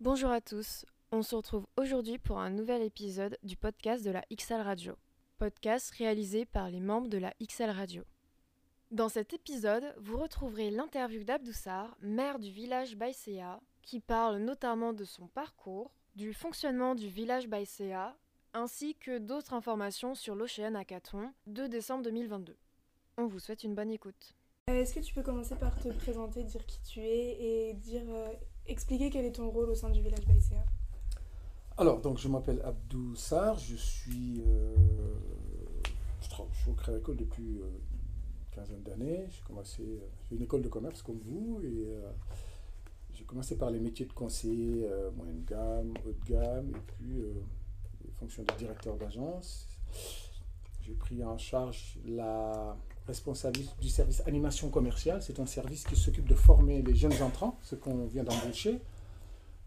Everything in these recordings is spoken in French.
Bonjour à tous, on se retrouve aujourd'hui pour un nouvel épisode du podcast de la XL Radio, podcast réalisé par les membres de la XL Radio. Dans cet épisode, vous retrouverez l'interview d'Abdoussar, maire du village Baïséa, qui parle notamment de son parcours, du fonctionnement du village Baïséa, ainsi que d'autres informations sur l'Océan Hackathon de décembre 2022. On vous souhaite une bonne écoute. Euh, Est-ce que tu peux commencer par te présenter, dire qui tu es et dire, euh, expliquer quel est ton rôle au sein du village Baïséa Alors, donc je m'appelle Abdou Sarr, je suis, euh, je, suis au depuis euh, une quinzaine d'années. J'ai commencé, euh, une école de commerce comme vous et j'ai commencé par les métiers de conseiller moyenne gamme, haut de gamme et puis les fonctions de directeur d'agence. J'ai pris en charge la responsabilité du service animation commerciale. C'est un service qui s'occupe de former les jeunes entrants, ceux qu'on vient d'embaucher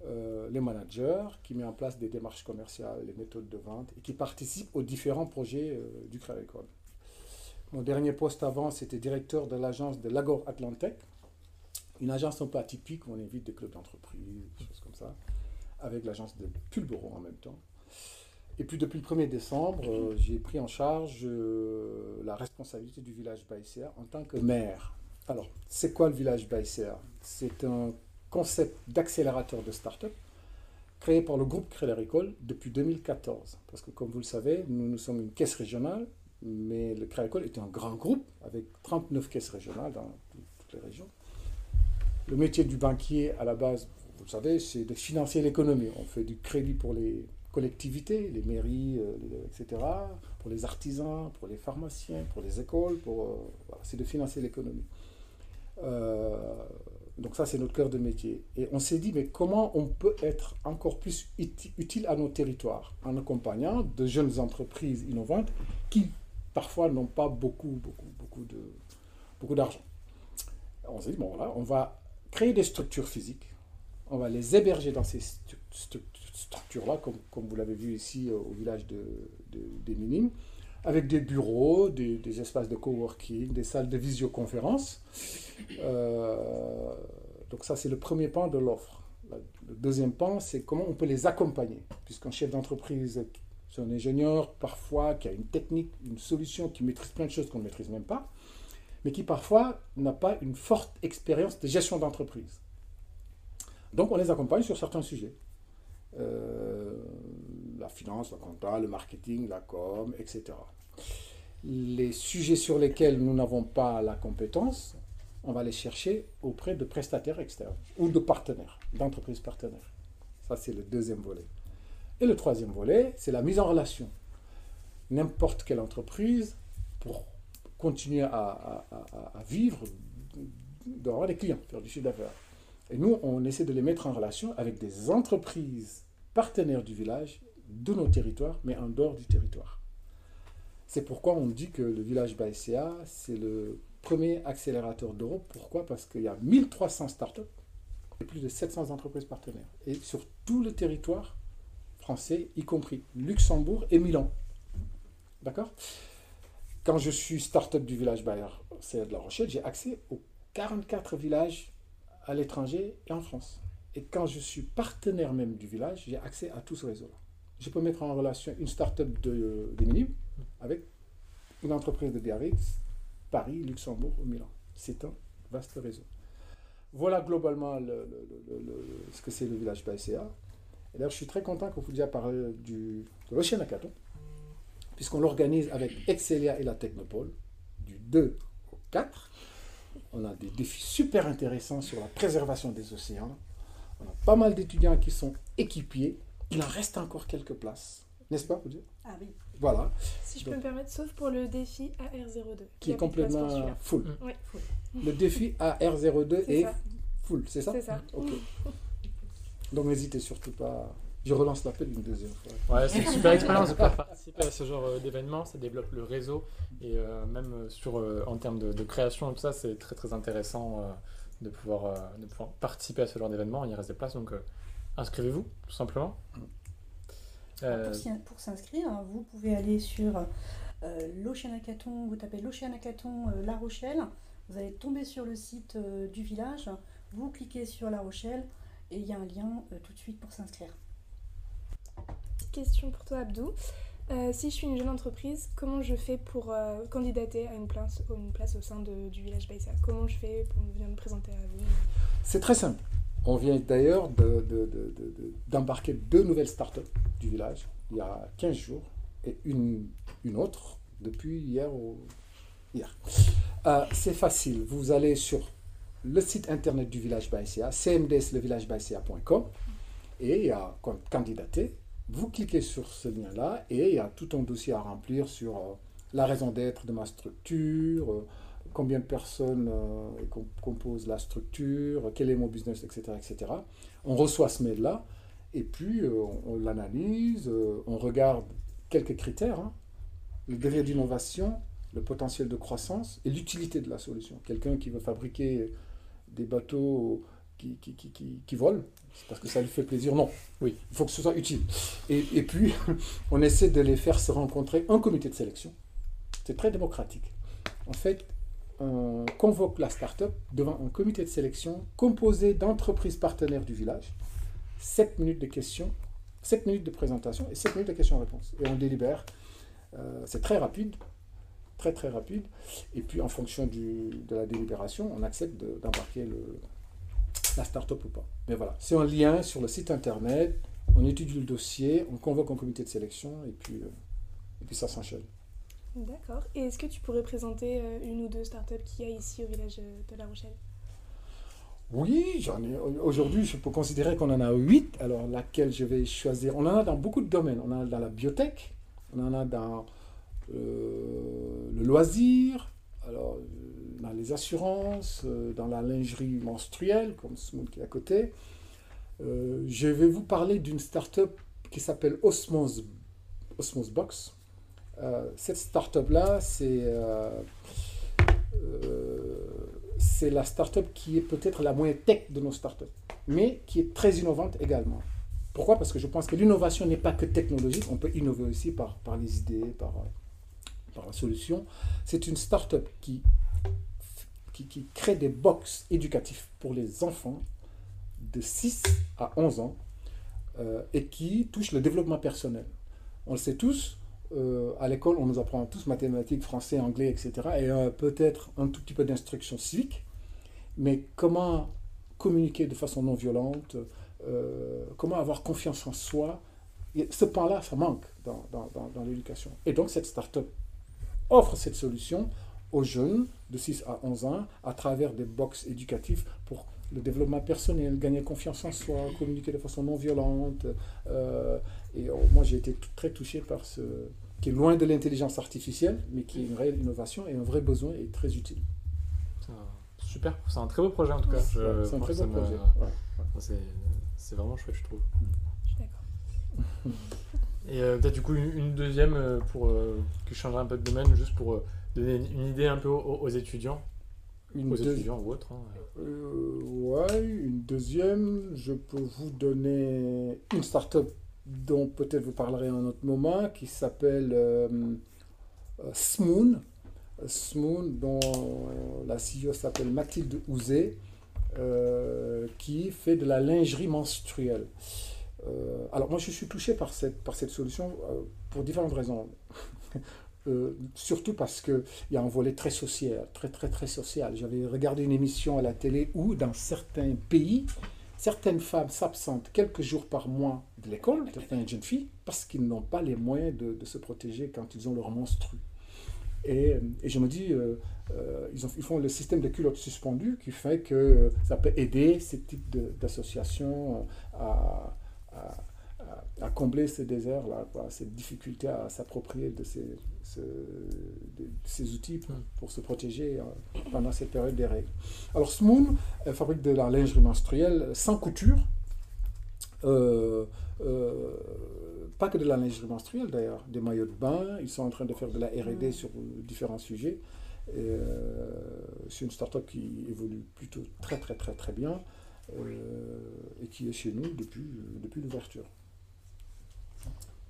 euh, les managers, qui met en place des démarches commerciales, les méthodes de vente et qui participe aux différents projets euh, du Agricole. Mon dernier poste avant, c'était directeur de l'agence de Lagor Atlantic, une agence un peu atypique où on invite des clubs d'entreprise, des choses comme ça, avec l'agence de Pulboro en même temps. Et puis depuis le 1er décembre, euh, j'ai pris en charge euh, la responsabilité du village Baïséa en tant que maire. Alors, c'est quoi le village Baïséa C'est un concept d'accélérateur de start-up créé par le groupe Crédit Agricole depuis 2014. Parce que comme vous le savez, nous, nous sommes une caisse régionale, mais le Crédit Agricole est un grand groupe avec 39 caisses régionales dans tout- toutes les régions. Le métier du banquier, à la base, vous le savez, c'est de financer l'économie. On fait du crédit pour les collectivités, les mairies, euh, les- etc., pour les artisans, pour les pharmaciens, pour les écoles, pour, euh, c'est de financer l'économie. Euh, donc ça, c'est notre cœur de métier. Et on s'est dit, mais comment on peut être encore plus uti- utile à nos territoires en accompagnant de jeunes entreprises innovantes qui, parfois, n'ont pas beaucoup, beaucoup, beaucoup de beaucoup d'argent. On s'est dit, bon, voilà, on va créer des structures physiques, on va les héberger dans ces stru- stru- structures-là, comme, comme vous l'avez vu ici euh, au village de, de- des Minimes, avec des bureaux, des, espaces de coworking, des salles de visioconférence. Euh, donc ça, c'est le premier pan de l'offre. Le deuxième pan, c'est comment on peut les accompagner, puisqu'un chef d'entreprise, c'est un ingénieur parfois qui a une technique, une solution, qui maîtrise plein de choses qu'on ne maîtrise même pas, mais qui parfois n'a pas une forte expérience de gestion d'entreprise. Donc on les accompagne sur certains sujets. Euh, la finance, la compta, le marketing, la com, etc. Les sujets sur lesquels nous n'avons pas la compétence, on va les chercher auprès de prestataires externes ou de partenaires, d'entreprises partenaires. Ça, c'est le deuxième volet. Et le troisième volet, c'est la mise en relation. N'importe quelle entreprise, pour continuer à, à- vivre, doit avoir des clients, faire du chiffre d'affaires. Et nous, on essaie de les mettre en relation avec des entreprises partenaires du village, de nos territoires, mais en dehors du territoire. C'est pourquoi on dit que le village Baïséa, c'est le premier accélérateur d'Europe. Pourquoi? Parce qu'il y a 1300 startups et plus de 700 entreprises partenaires. Et sur tout le territoire français, y compris Luxembourg et Milan. D'accord? Quand je suis startup du village Baïséa de La Rochelle, j'ai accès aux 44 villages à l'étranger et en France. Et quand je suis partenaire même du village, j'ai accès à tout ce réseau-là. Je peux mettre en relation une start-up de, des avec une entreprise de Biarritz, Paris, Luxembourg ou Milan. C'est un vaste réseau. Voilà globalement le- le- le- le- ce que c'est le village PSCA. Et d'ailleurs, je suis très content que vous déjà parlé du, de l'Ocean Hackathon, puisqu'on l'organise avec Excelia et la Technopole du 2 au 4. On a des défis super intéressants sur la préservation des océans. On a pas mal d'étudiants qui sont équipiers. Il en reste encore quelques places, n'est-ce pas Ah oui. Voilà, Si je peux me permettre, sauf pour le défi AR02. qui est complètement full. Oui, full. Le défi AR02 C'est est ça. full, c'est ça? C'est ça. Donc n'hésitez surtout pas. Je relance l'appel une deuxième fois. Ouais, c'est une super expérience de pouvoir participer à ce genre euh, d'événement. Ça développe le réseau et euh, même euh, sur, euh, en termes de, de création et tout ça, c'est très très intéressant euh, de, pouvoir, euh, de pouvoir participer à ce genre d'événement. Il reste des places, donc euh, inscrivez-vous tout simplement. Euh, Pour s'inscrire, hein, vous pouvez aller sur euh, l'Ocean Hackathon, vous tapez l'Ocean Hackathon euh, La Rochelle, vous allez tomber sur le site euh, du village, vous cliquez sur La Rochelle et il y a un lien euh, tout de suite pour s'inscrire. Petite question pour toi, Abdou. Euh, si je suis une jeune entreprise, comment je fais pour euh, candidater à une place, au sein du village Baïsa Comment je fais pour venir me présenter à vous? C'est très simple. On vient d'ailleurs de- de- de- de- de- d'embarquer deux nouvelles startups du village il y a 15 jours et une, autre depuis hier. Euh, c'est facile. Vous allez sur le site internet du village Baïsia, cmdslevillagebaïsia.com et il y a can- candidater. Vous cliquez sur ce lien-là et il y a tout un dossier à remplir sur euh, la raison d'être de ma structure, euh, combien de personnes euh, com- composent la structure, quel est mon business, etc. etc. On reçoit ce mail-là et puis on, l'analyse, on regarde quelques critères, hein. le degré d'innovation, le potentiel de croissance et l'utilité de la solution. Quelqu'un qui veut fabriquer des bateaux qui, qui, qui, qui, qui volent, c'est parce que ça lui fait plaisir. Non, oui, il faut que ce soit utile. Et, et puis, on essaie de les faire se rencontrer en comité de sélection. C'est très démocratique. En fait, on convoque la start-up devant un comité de sélection composé d'entreprises partenaires du village. 7 minutes de questions, 7 minutes de présentation et 7 minutes de questions-réponses. Et on délibère. Euh, c'est très rapide, très très rapide. Et puis en fonction du, de la délibération, on accepte de- d'embarquer le- la start-up ou pas. Mais voilà, c'est un lien sur le site internet, on étudie le dossier, on convoque un comité de sélection et puis, euh, et puis ça s'enchaîne. D'accord. Et est-ce que tu pourrais présenter euh, une ou deux startups qu'il y a ici au village euh, de La Rochelle? Oui, j'en ai. Aujourd'hui, je peux considérer qu'on en a huit. Alors, laquelle je vais choisir? On en a dans beaucoup de domaines. On en a dans la biotech, on en a dans euh, le loisir, alors, dans les assurances, euh, dans la lingerie menstruelle, comme Smooth qui est à côté. Euh, je vais vous parler d'une start-up qui s'appelle Osmose, Osmose Box. Euh, cette start-up-là, c'est. euh, la start-up qui est peut-être la moins tech de nos start-up, mais qui est très innovante également. Pourquoi? Parce que je pense que l'innovation n'est pas que technologique, on peut innover aussi par, par les idées, par, par la solution. C'est une start-up qui, qui, crée des box éducatifs pour les enfants de 6 à 11 ans euh, et qui touche le développement personnel. On le sait tous, euh, à l'école, on nous apprend tous mathématiques, français, anglais, etc. Et euh, peut-être un tout petit peu d'instruction civique. Mais comment communiquer de façon non violente, comment avoir confiance en soi, ce pan-là, ça manque dans, dans l'éducation. Et donc, cette start-up offre cette solution aux jeunes de 6 à 11 ans à travers des box éducatifs pour le développement personnel, gagner confiance en soi, communiquer de façon non violente. euh, et euh, moi, j'ai été très touché par ce qui est loin de l'intelligence artificielle, mais qui est une réelle innovation et un vrai besoin et très utile. Un super, c'est un très beau projet en tout cas. C'est un très beau me- projet. ouais. C'est c'est vraiment chouette, je trouve. Je suis d'accord. Et euh, peut-être du coup une, une deuxième euh, pour euh, qui changerait un peu de domaine, juste pour euh, donner une, idée un peu aux, aux étudiants, Une aux deux- étudiants ou autres. hein. Euh, ouais, une deuxième, je peux vous donner une start-up dont peut-être vous parlerez à un autre moment, qui s'appelle euh, euh, Smoon. Smoon, dont la CEO s'appelle Mathilde Ouzé, euh, qui fait de la lingerie menstruelle. Alors moi je suis touché par cette, par cette solution pour différentes raisons. Euh, surtout parce qu'il y a un volet très social, très très très social. J'avais regardé une émission à la télé où dans certains pays, certaines femmes s'absentent quelques jours par mois de l'école, certaines jeunes filles, parce qu'ils n'ont pas les moyens de, se protéger quand ils ont leur menstru. Et, et je me dis, euh, euh, ils, ont- ils font le système de culottes suspendues qui fait que euh, ça peut aider ce type de- d'association euh, à, à- à- combler ces déserts-là, cette difficulté à s'approprier de ces, ce- de- de ces outils pour, Mm. pour se protéger euh, pendant cette période des règles. Alors Smoon euh, fabrique de la lingerie menstruelle sans couture, euh, euh, pas que de la lingerie menstruelle d'ailleurs, des maillots de bain, ils sont en train de faire de la R&D Mm. sur différents sujets. Et, c'est une start-up qui évolue plutôt très très très très bien et qui est chez nous depuis, depuis l'ouverture.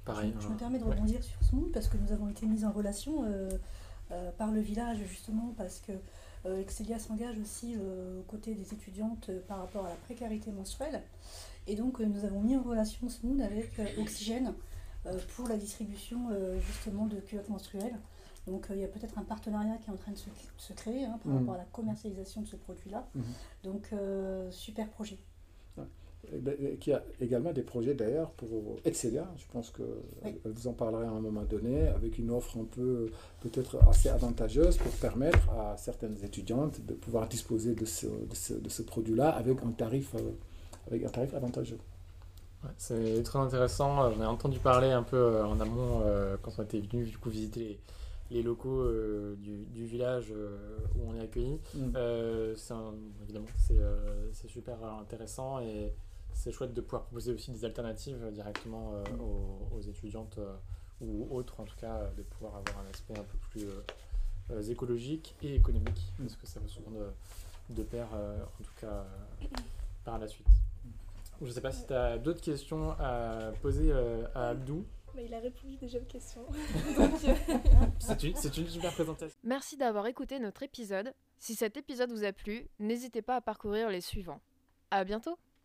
Pareil. Je hein. me permets de Ouais. rebondir sur ce monde parce que nous avons été mis en relation euh, euh, par le village justement parce que Euh, Excelia s'engage aussi aux côtés des étudiantes par rapport à la précarité menstruelle. Et donc nous avons mis en relation Smoon avec Oxygène pour la distribution justement de culottes menstruelles. Donc il y a peut-être un partenariat qui est en train de se, créer hein, par mmh. rapport à la commercialisation de ce produit-là. Mmh. Donc super projet. Qui a également des projets d'ailleurs pour Excelia. Je pense que vous en parlerez à un moment donné, avec une offre un peu peut-être assez avantageuse pour permettre à certaines étudiantes de pouvoir disposer de ce, de ce, produit-là avec un tarif, euh, avec un tarif avantageux. c'est très intéressant. On a entendu parler un peu euh, en amont euh, quand on était venu du coup visiter les, locaux du, village où on est accueilli. Mm. évidemment, c'est super intéressant et c'est chouette de pouvoir proposer aussi des alternatives directement euh, aux, étudiantes euh, ou autres, en tout cas, de pouvoir avoir un aspect un peu plus euh, écologique et économique, mm. parce que ça va souvent de, pair, en tout cas, par la suite. Je ne sais pas si tu as d'autres questions à poser à Abdou. Mais il a répondu déjà aux questions. c'est une, une, super présentation. Merci d'avoir écouté notre épisode. Si cet épisode vous a plu, n'hésitez pas à parcourir les suivants. À bientôt